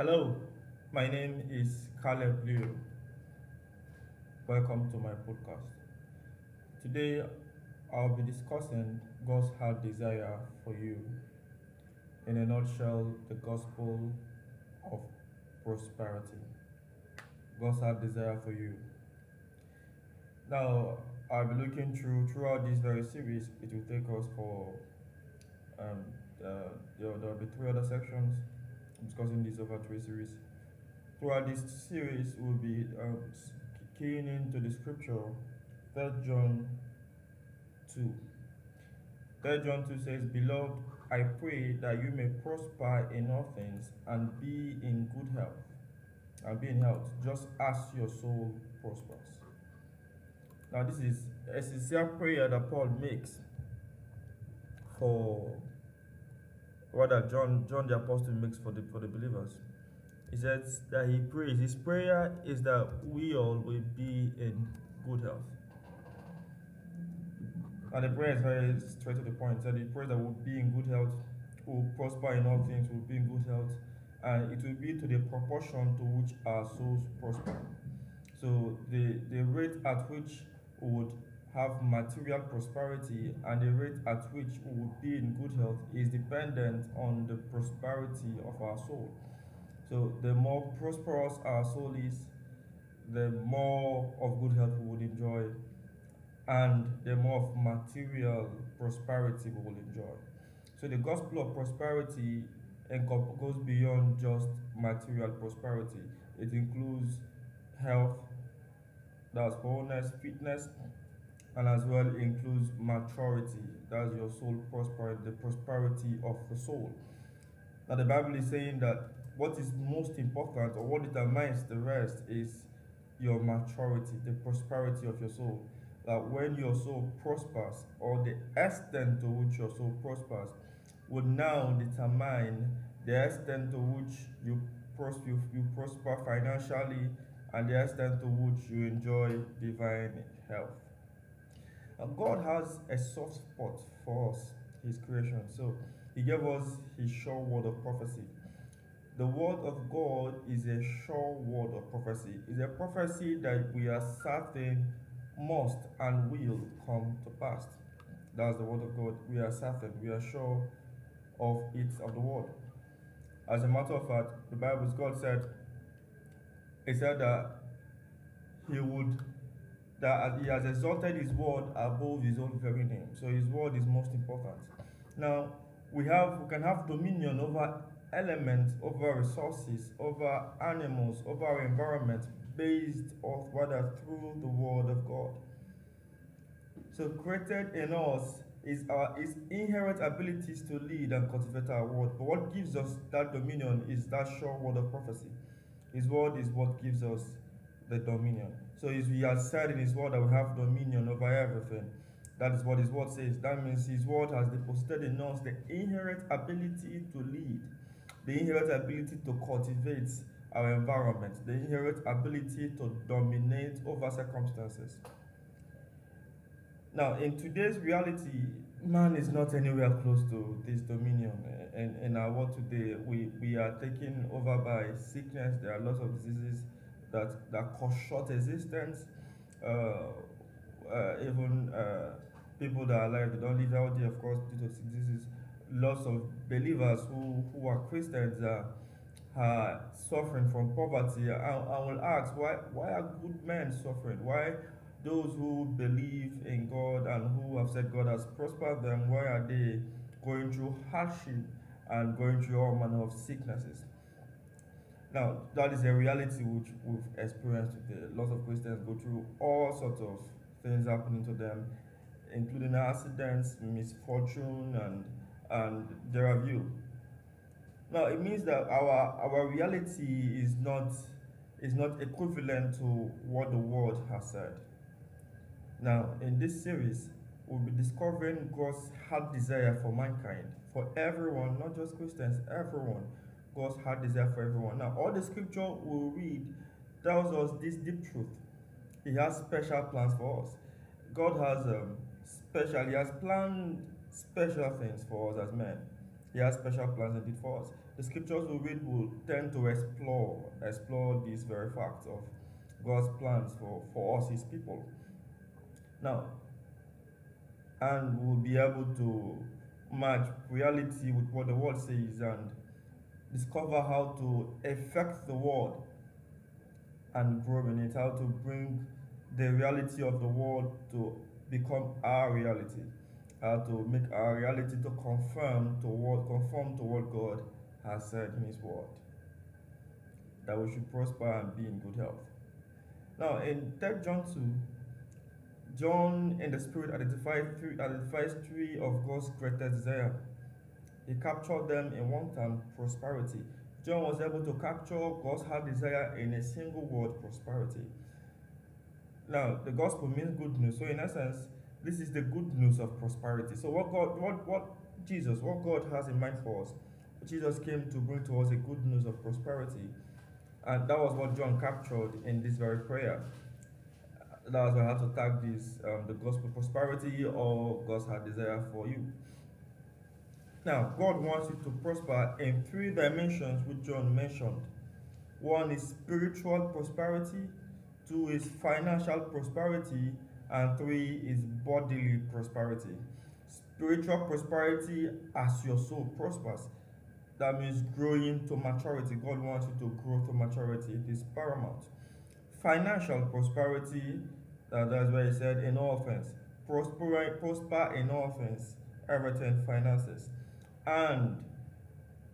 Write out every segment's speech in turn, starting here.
Hello, my name is Caleb Leo. Welcome to my podcast. Today I'll be discussing God's heart desire for you. In a nutshell, the gospel of prosperity. God's heart desire for you. Now, I'll be looking through throughout this very series. It will take us for um, uh, there will be three other sections discussing this over three series. Throughout this series, we'll be um, keying into the scripture, 3 John 2. 3 John 2 says, Beloved, I pray that you may prosper in all things and be in good health, and be in health, just as your soul prospers. Now, this is a sincere prayer that Paul makes for rather John John the apostle makes for the for the believers. He says that he prays. His prayer is that we all will be in good health. And the prayer is very straight to the point. That he prays that we'll be in good health, will prosper in all things, will be in good health, and it will be to the proportion to which our souls prosper. So the the rate at which we would have material prosperity and the rate at which we would be in good health is dependent on the prosperity of our soul. So the more prosperous our soul is, the more of good health we would enjoy and the more of material prosperity we will enjoy. So the gospel of prosperity goes beyond just material prosperity. It includes health, that's wholeness, fitness, and as well includes maturity. That's your soul prosperity, the prosperity of the soul. Now the Bible is saying that what is most important or what determines the rest is your maturity, the prosperity of your soul. That when your soul prospers, or the extent to which your soul prospers, would now determine the extent to which you, pros- you, you prosper financially and the extent to which you enjoy divine health. God has a soft spot for us, His creation. So He gave us His sure word of prophecy. The word of God is a sure word of prophecy. It's a prophecy that we are certain must and will come to pass. That's the word of God. We are certain, we are sure of it, of the word. As a matter of fact, the Bible, God said, He said that He would that he has exalted his word above his own very name. So his word is most important. Now we have we can have dominion over elements, over resources, over animals, over our environment based off rather through the word of God. So created in us is our is inherent abilities to lead and cultivate our word. But what gives us that dominion is that sure word of prophecy. His word is what gives us the dominion. So he has said in his word that we have dominion over everything. That is what his word says. That means his word has deposited in us the inherent ability to lead, the inherent ability to cultivate our environment, the inherent ability to dominate over circumstances. Now, in today's reality, man is not anywhere close to this dominion. In, in our world today, we, we are taken over by sickness. There are lots of diseases that, that cause short existence. Uh, uh, even uh, people that are alive, they don't live out there, of course, due to diseases. Lots of believers who, who are Christians are suffering from poverty. I, I will ask, why, why are good men suffering? Why those who believe in God and who have said God has prospered them, why are they going through hardship and going through all manner of sicknesses? Now, that is a reality which we've experienced today. Lots of Christians go through all sorts of things happening to them, including accidents, misfortune, and and their view. Now, it means that our our reality is not is not equivalent to what the world has said. Now, in this series, we'll be discovering God's heart desire for mankind, for everyone, not just Christians, everyone God's heart desire for everyone. Now, all the scripture we read tells us this deep truth. He has special plans for us. God has um, special, He has planned special things for us as men. He has special plans indeed for us. the scriptures we read will tend to explore explore these very facts of God's plans for, for us, His people. Now, and we'll be able to match reality with what the world says and discover how to affect the world and grow in it, how to bring the reality of the world to become our reality, how to make our reality to confirm to what conform to what God has said in His Word. That we should prosper and be in good health. Now, in 3 John 2, John in the Spirit identifies three, identifies three of God's greatest desire. He captured them in one term prosperity. John was able to capture God's heart desire in a single word prosperity. Now, the gospel means good news. So, in essence, this is the good news of prosperity. So, what God, what, what Jesus, what God has in mind for us, Jesus came to bring to us a good news of prosperity. And that was what John captured in this very prayer. That's why I had to tag this um, the gospel prosperity or God's heart desire for you. Now, God wants you to prosper in three dimensions, which John mentioned. One is spiritual prosperity, two is financial prosperity, and three is bodily prosperity. Spiritual prosperity as your soul prospers. That means growing to maturity. God wants you to grow to maturity. It is paramount. Financial prosperity, uh, that's why he said, in all things. Prosper, prosper in all things, everything finances. And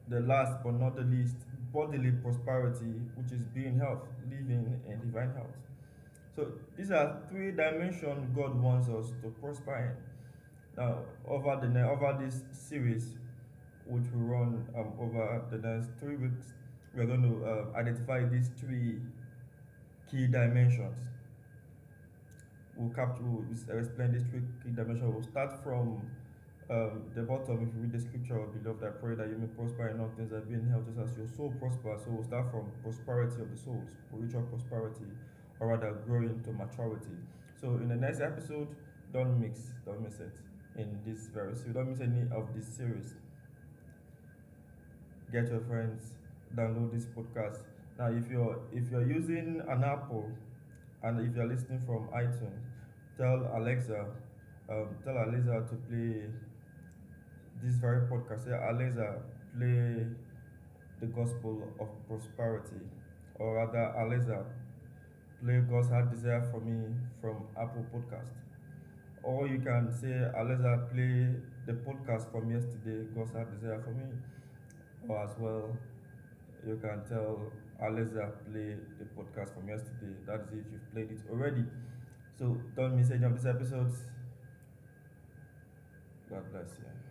the last but not the least, bodily prosperity, which is being health, living in divine health. So these are three dimensions God wants us to prosper in. Now, over the over this series, which will run um, over the next three weeks, we're going to uh, identify these three key dimensions. We'll capture, we'll explain these three key dimensions. We'll start from um, the bottom. If you read the scripture, beloved, I pray that you may prosper in all things that be in health as your soul prospers. So we'll start from prosperity of the soul, spiritual prosperity, or rather growing to maturity. So in the next episode, don't mix, don't miss it in this very series. Don't miss any of this series get your friends, download this podcast. Now, if you're if you're using an Apple, and if you're listening from iTunes, tell Alexa, um, tell Alexa to play this very podcast. Say, Alexa, uh, play the gospel of prosperity, or rather, Alexa, uh, play God's heart desire for me from Apple Podcast. Or you can say, Alexa, uh, play the podcast from yesterday, God's heart desire for me or as well, you can tell Alexa play the podcast from yesterday. That is if you've played it already. So don't miss any of these episodes. God bless you.